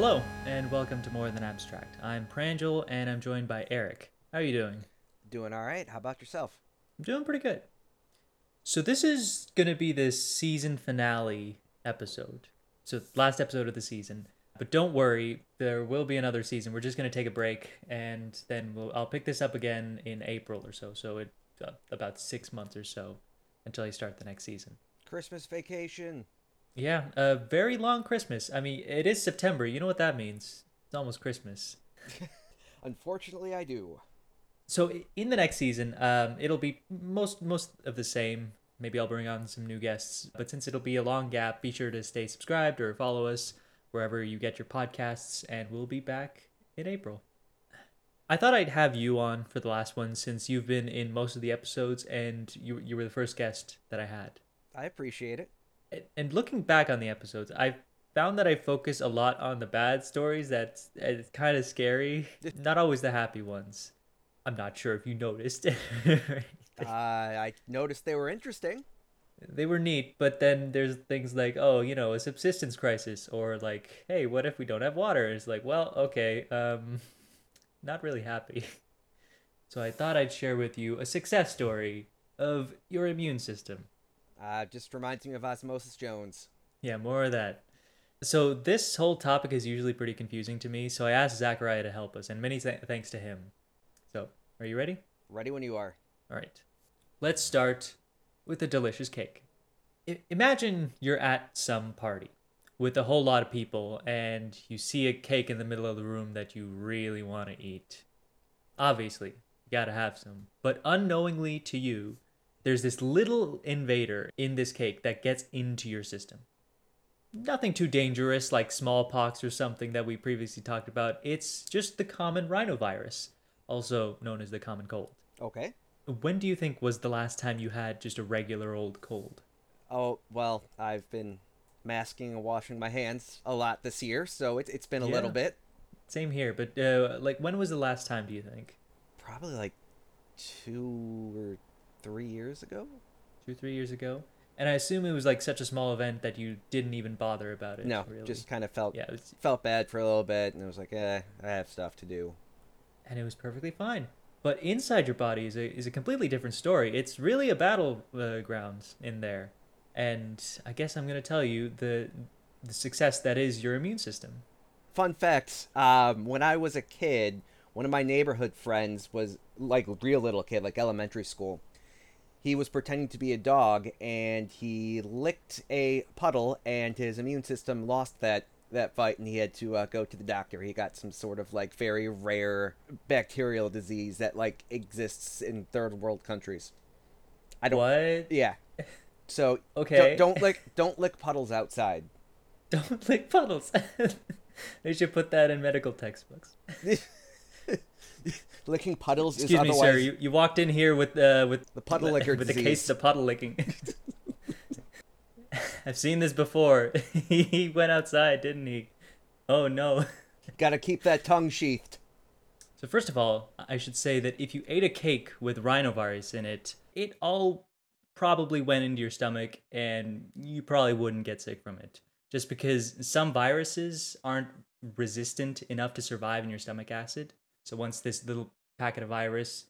Hello, and welcome to More Than Abstract. I'm Pranjal, and I'm joined by Eric. How are you doing? Doing all right. How about yourself? I'm doing pretty good. So this is gonna be the season finale episode. So last episode of the season. But don't worry, there will be another season. We're just gonna take a break, and then we'll, I'll pick this up again in April or so. So it uh, about six months or so until I start the next season. Christmas vacation. Yeah, a very long Christmas. I mean, it is September. You know what that means? It's almost Christmas. Unfortunately, I do. So in the next season, um, it'll be most most of the same. Maybe I'll bring on some new guests, but since it'll be a long gap, be sure to stay subscribed or follow us wherever you get your podcasts, and we'll be back in April. I thought I'd have you on for the last one since you've been in most of the episodes, and you you were the first guest that I had. I appreciate it. And- And looking back on the episodes, I found that I focus a lot on the bad stories. That's it's kind of scary. Not always the happy ones. I'm not sure if you noticed. Uh, I noticed they were interesting. they were neat, but then there's things like, oh, you know, a subsistence crisis, or like, hey, what if we don't have water? It's like, well, okay, um, not really happy. So I thought I'd share with you a success story of your immune system. Uh, just reminds me of Osmosis Jones. Yeah, more of that. So this whole topic is usually pretty confusing to me, so I asked Zachariah to help us, and many th- thanks to him. So, are you ready? Ready when you are. All right. Let's start with a delicious cake. I- imagine you're at some party with a whole lot of people, and you see a cake in the middle of the room that you really want to eat. Obviously, you gotta have some. But unknowingly to you, there's this little invader in this cake that gets into your system. Nothing too dangerous like smallpox or something that we previously talked about. It's just the common rhinovirus, also known as the common cold. Okay. When do you think was the last time you had just a regular old cold? Oh, well, I've been masking and washing my hands a lot this year, so it, it's been a little bit. Same here, but uh, like when was the last time do you think? Probably like two or three years ago. Two, three years ago? And I assume it was like such a small event that you didn't even bother about it. No, really. just kind of felt yeah, was, felt bad for a little bit, and it was like, eh, I have stuff to do. and it was perfectly fine. But inside your body is a is a completely different story. It's really a battle uh, in there, and I guess I'm gonna tell you the the success that is your immune system. Fun fact: um, when I was a kid, one of my neighborhood friends was like a real little kid, like elementary school. He was pretending to be a dog, and he licked a puddle, and his immune system lost that that fight, and he had to uh, go to the doctor. He got some sort of like very rare bacterial disease that like exists in third world countries. I don't. What? Yeah. So Okay. don't, don't lick don't lick puddles outside. Don't lick puddles. they should put that in medical textbooks. Licking puddles Excuse is me, sir. You, you walked in here with uh, with The puddle licker with the case of puddle licking. I've seen this before. he went outside, didn't he? Oh no. Gotta keep that tongue sheathed. So first of all, I should say that if you ate a cake with rhinovirus in it, it all probably went into your stomach and you probably wouldn't get sick from it. Just because some viruses aren't resistant enough to survive in your stomach acid. So once this little packet of virus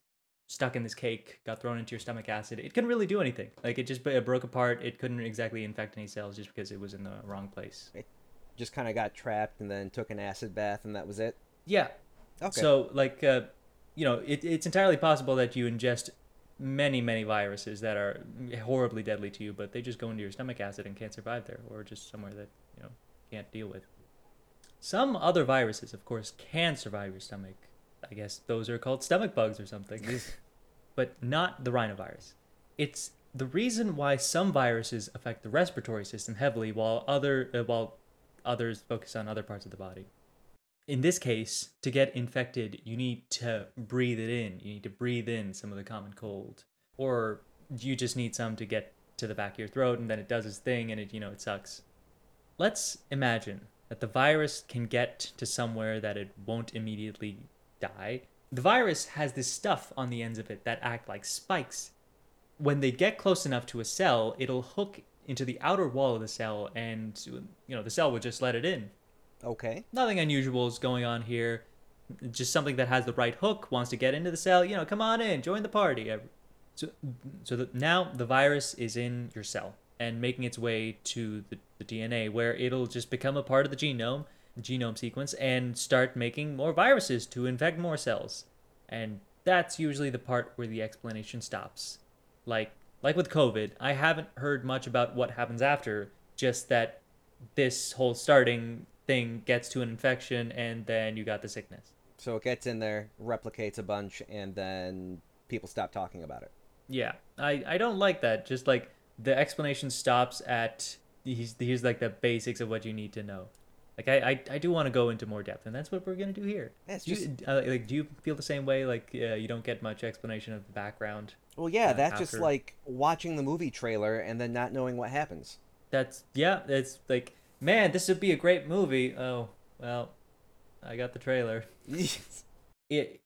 stuck in this cake got thrown into your stomach acid, it couldn't really do anything. Like it just it broke apart. It couldn't exactly infect any cells just because it was in the wrong place. It just kind of got trapped and then took an acid bath, and that was it. Yeah, Okay. So, like, uh, you know, it, it's entirely possible that you ingest many, many viruses that are horribly deadly to you, but they just go into your stomach acid and can't survive there, or just somewhere that you know can't deal with. Some other viruses, of course, can survive your stomach. I guess those are called stomach bugs or something, but not the rhinovirus. It's the reason why some viruses affect the respiratory system heavily, while other uh, while others focus on other parts of the body in this case, to get infected, you need to breathe it in. You need to breathe in some of the common cold. Or you just need some to get to the back of your throat and then it does its thing and it, you know, it sucks. Let's imagine that the virus can get to somewhere that it won't immediately die. The virus has this stuff on the ends of it that act like spikes. When they get close enough to a cell, it'll hook into the outer wall of the cell and you know, the cell will just let it in Okay. Nothing unusual is going on here. Just something that has the right hook, wants to get into the cell. You know, come on in, join the party. So, so the, now the virus is in your cell and making its way to the, the DNA, where it'll just become a part of the genome, genome sequence, and start making more viruses to infect more cells. And that's usually the part where the explanation stops. Like like with COVID, I haven't heard much about what happens after, just that this whole starting thing gets to an infection and then you got the sickness. So it gets in there, replicates a bunch, and then people stop talking about it. Yeah, I, I don't like that. Just like the explanation stops at he's here's like the basics of what you need to know. Like I, I, I do want to go into more depth, and that's what we're gonna do here. It's Do just you, uh, like, do you feel the same way? Like, uh, you don't get much explanation of the background. well, yeah, uh, that's just like watching the movie trailer and then not knowing what happens. That's yeah. It's like, man, this would be a great movie. Oh, well, I got the trailer. I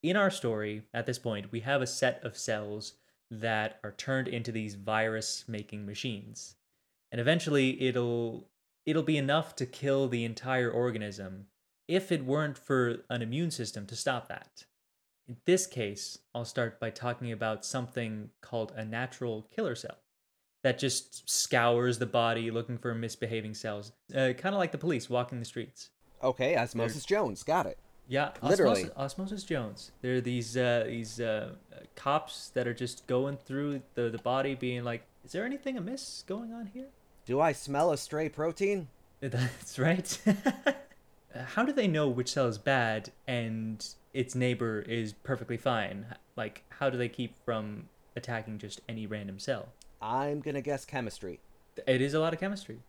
in our story at this point, we have a set of cells that are turned into these virus-making machines, and eventually it'll it'll be enough to kill the entire organism if it weren't for an immune system to stop that. In this case, I'll start by talking about something called a natural killer cell that just scours the body looking for misbehaving cells, uh, kind of like the police walking the streets. okay, Osmosis Jones, got it. Yeah, Literally. Osmosis, Osmosis Jones. There are these uh, these uh, cops that are just going through the the body, being like, "Is there anything amiss going on here?" Do I smell a stray protein? That's right. How do they know which cell is bad and its neighbor is perfectly fine? Like, how do they keep from attacking just any random cell? I'm gonna guess chemistry. It is a lot of chemistry.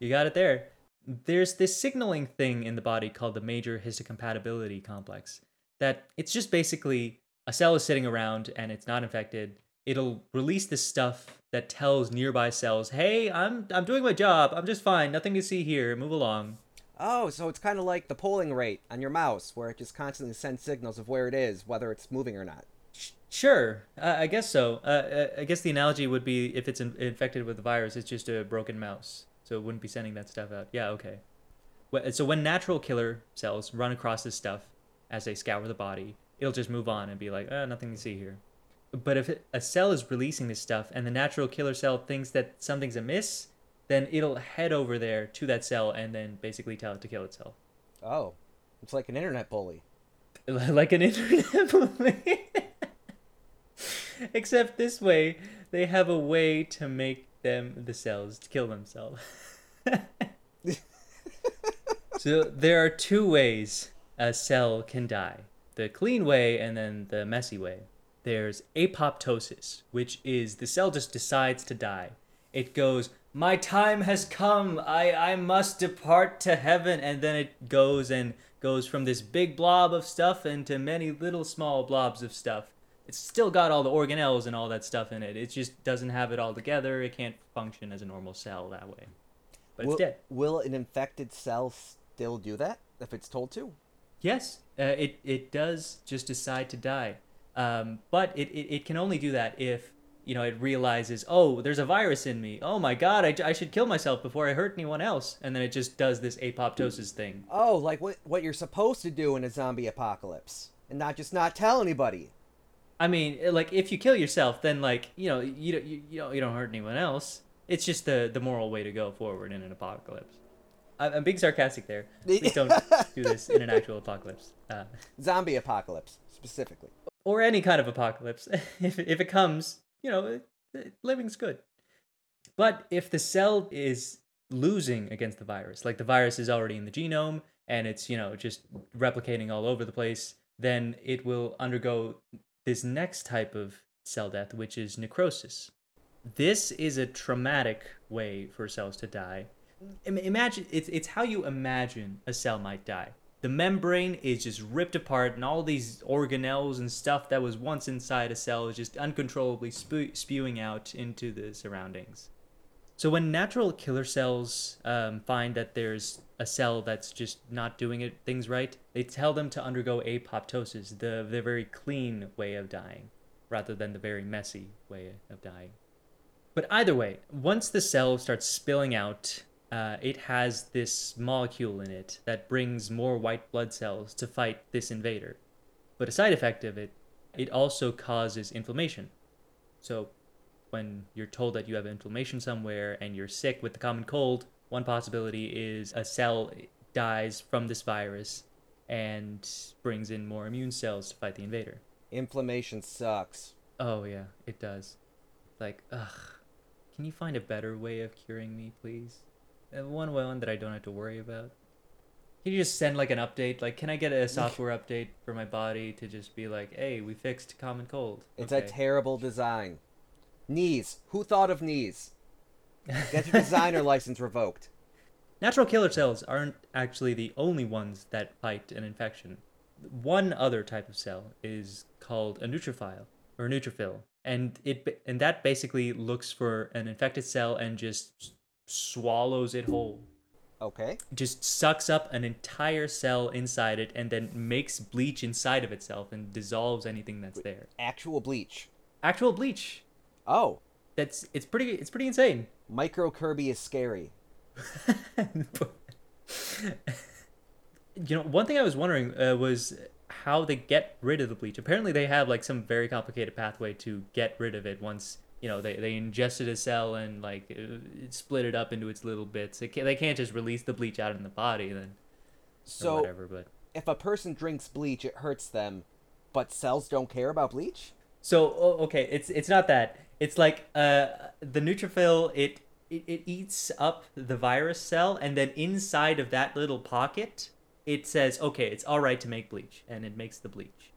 You got it there. There's this signaling thing in the body called the major histocompatibility complex. That it's just basically a cell is sitting around and it's not infected. It'll release this stuff that tells nearby cells, "Hey, I'm I'm doing my job. I'm just fine. Nothing to see here. Move along." Oh, so it's kind of like the polling rate on your mouse, where it just constantly sends signals of where it is, whether it's moving or not. Sure, uh, I guess so. Uh, uh, I guess the analogy would be if it's in- infected with the virus, it's just a broken mouse, so it wouldn't be sending that stuff out. Yeah, okay. So when natural killer cells run across this stuff as they scour the body, it'll just move on and be like, uh, nothing to see here. But if a cell is releasing this stuff and the natural killer cell thinks that something's amiss, then it'll head over there to that cell and then basically tell it to kill itself. Oh, it's like an internet bully. like an internet bully. Except this way, they have a way to make them the cells to kill themselves. so there are two ways a cell can die: the clean way and then the messy way. There's apoptosis, which is the cell just decides to die. It goes, "My time has come. I I must depart to heaven," and then it goes and goes from this big blob of stuff into many little small blobs of stuff. It's still got all the organelles and all that stuff in it. It just doesn't have it all together. It can't function as a normal cell that way. But will, it's dead. Will an infected cell still do that if it's told to? Yes, uh, it it does just decide to die, um, but it, it it can only do that if you know it realizes, oh, there's a virus in me. Oh my god, I, I should kill myself before I hurt anyone else, and then it just does this apoptosis thing. Oh, like what what you're supposed to do in a zombie apocalypse, and not just not tell anybody. I mean, uh, like if you kill yourself, then like you know you don't you, you don't you don't hurt anyone else. It's just the the moral way to go forward in an apocalypse. I'm being sarcastic there. Please don't do this in an actual apocalypse. Uh, Zombie apocalypse specifically. Or any kind of apocalypse. if, if it comes, you know, living's good. But if the cell is losing against the virus, like the virus is already in the genome and it's, you know, just replicating all over the place, then it will undergo this next type of cell death, which is necrosis. This is a traumatic way for cells to die. Imagine it's it's how you imagine a cell might die. The membrane is just ripped apart, and all these organelles and stuff that was once inside a cell is just uncontrollably spew- spewing out into the surroundings. So when natural killer cells um, find that there's a cell that's just not doing it things right, they tell them to undergo apoptosis, the the very clean way of dying, rather than the very messy way of dying. But either way, once the cell starts spilling out uh, it has this molecule in it that brings more white blood cells to fight this invader. But a side effect of it, it also causes inflammation. So when you're told that you have inflammation somewhere and you're sick with the common cold, one possibility is a cell dies from this virus and brings in more immune cells to fight the invader. Inflammation sucks. Oh yeah, it does. Like, ugh. Can you find a better way of curing me, please? Uh, one one that I don't have to worry about. Can you just send like an update? Like, can I get a software update for my body to just be like, "Hey, we fixed common cold." It's Okay. a terrible design. Knees. Who thought of knees? Get your designer license revoked. Natural killer cells aren't actually the only ones that fight an infection. One other type of cell is called a neutrophil or a neutrophil, and it and that basically looks for an infected cell and just swallows it whole. Okay. Just sucks up an entire cell inside it and then makes bleach inside of itself and dissolves anything that's there. Actual bleach. Actual bleach. Oh, That's it's pretty it's pretty insane. Micro Kirby is scary. you know, one thing I was wondering uh, was how they get rid of the bleach. Apparently, they have like some very complicated pathway to get rid of it once you know they, they ingested a cell and like uh, it split it up into its little bits. They can't, they can't just release the bleach out in the body then So, whatever. But if a person drinks bleach, it hurts them, but cells don't care about bleach? So okay, it's it's not that. It's like uh the neutrophil it, it it eats up the virus cell and then inside of that little pocket it says okay it's all right to make bleach and it makes the bleach,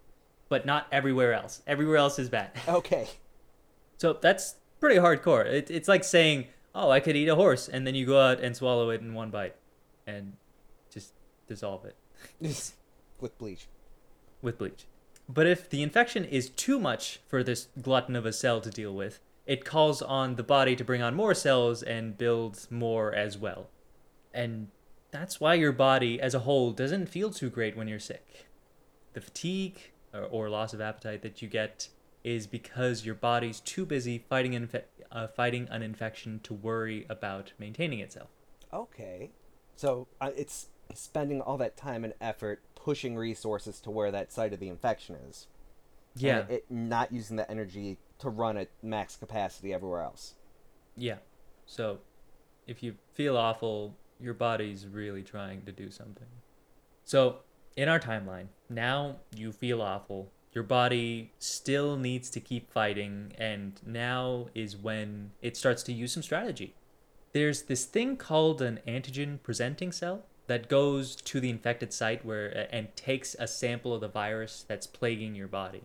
but not everywhere else. Everywhere else is bad. Okay. So that's pretty hardcore. It, it's like saying oh I could eat a horse and then you go out and swallow it in one bite, and just dissolve it. With bleach. with bleach. But if the infection is too much for this glutton of a cell to deal with, it calls on the body to bring on more cells and build more as well. And that's why your body as a whole doesn't feel too great when you're sick. The fatigue or, or loss of appetite that you get is because your body's too busy fighting an, infe- uh, fighting an infection to worry about maintaining itself. Okay. So uh, it's spending all that time and effort pushing resources to where that site of the infection is. and Yeah. it not using the energy to run at max capacity everywhere else. Yeah. So if you feel awful, your body's really trying to do something. So in our timeline, now you feel awful. Your body still needs to keep fighting, and now is when it starts to use some strategy. There's this thing called an antigen presenting cell that goes to the infected site where and takes a sample of the virus that's plaguing your body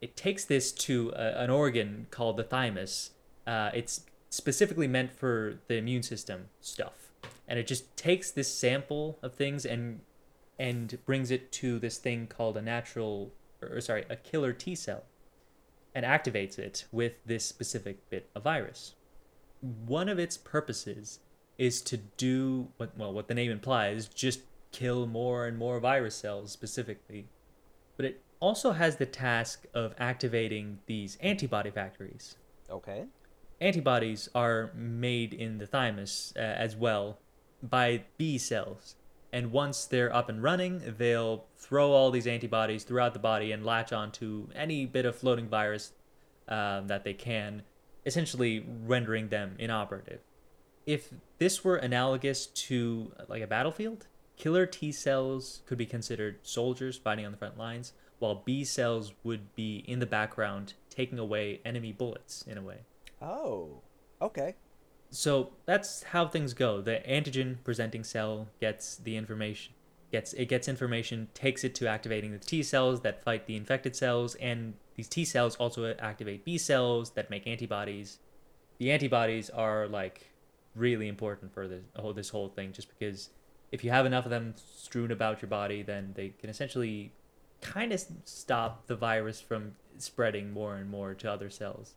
it takes this to a, an organ called the thymus. Uh, it's specifically meant for the immune system stuff, and it just takes this sample of things and and brings it to this thing called a natural, or sorry, a killer T cell, and activates it with this specific bit of virus. One of its purposes is to do what well what the name implies, just kill more and more virus cells specifically but it also has the task of activating these antibody factories. Okay. Antibodies are made in the thymus uh, as well by B cells. And once they're up and running, they'll throw all these antibodies throughout the body and latch onto any bit of floating virus um, that they can, essentially rendering them inoperative. If this were analogous to like a battlefield, killer T cells could be considered soldiers fighting on the front lines, while B cells would be in the background taking away enemy bullets in a way. Oh. Okay. So that's how things go. The antigen presenting cell gets the information gets it gets information, takes it to activating the T cells that fight the infected cells, and these T cells also activate B cells that make antibodies. The antibodies are like really important for this whole this whole thing, just because if you have enough of them strewn about your body, then they can essentially kind of stop the virus from spreading more and more to other cells.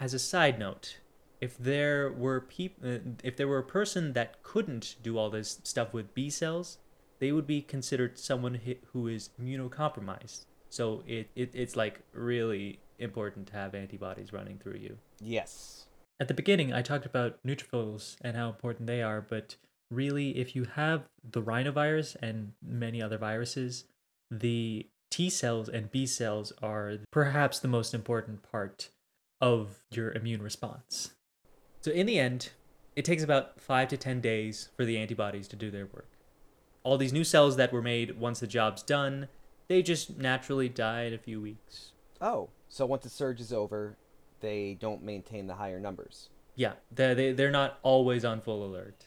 As a side note, if there were peop- uh, if there were a person that couldn't do all this stuff with B cells, they would be considered someone who is immunocompromised. So it, it it's like really important to have antibodies running through you. Yes. At the beginning, I talked about neutrophils and how important they are, but really, if you have the rhinovirus and many other viruses, the T cells and B cells are perhaps the most important part of your immune response. So, in the end, it takes about five to 10 days for the antibodies to do their work. All these new cells that were made once the job's done, they just naturally die in a few weeks. Oh, so once the surge is over, they don't maintain the higher numbers. Yeah, they're, they, they're not always on full alert.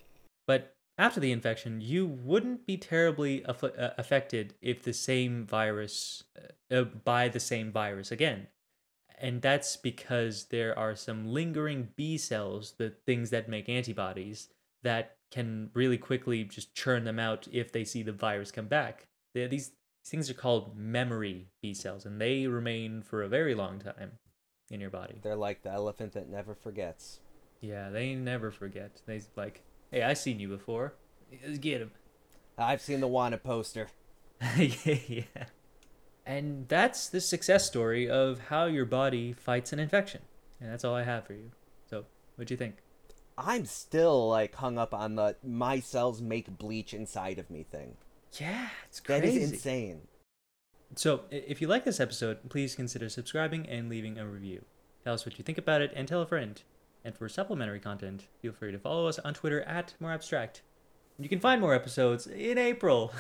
But after the infection, you wouldn't be terribly aff- uh, affected if the same virus, uh, uh, by the same virus again. And that's because there are some lingering B cells, the things that make antibodies, that can really quickly just churn them out if they see the virus come back. They're, these things are called memory B cells, and they remain for a very long time in your body. They're like the elephant that never forgets. Yeah, they never forget. They like, hey, I seen you before. Let's get him. I've seen the wanted poster. yeah, yeah. And that's the success story of how your body fights an infection. And that's all I have for you. So, what'd you think? I'm still like hung up on the my cells make bleach inside of me thing. Yeah, it's crazy. is insane. So, if you like this episode, please consider subscribing and leaving a review. Tell us what you think about it and tell a friend. And for supplementary content, feel free to follow us on Twitter at More Abstract. You can find more episodes in April.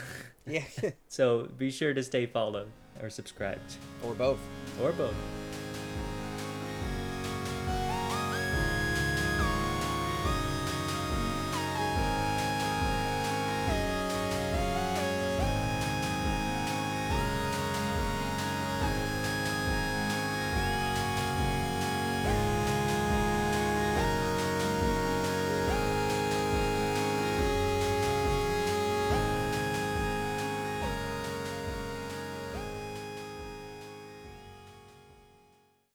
Yeah, so be sure to stay followed or subscribed or both. or both.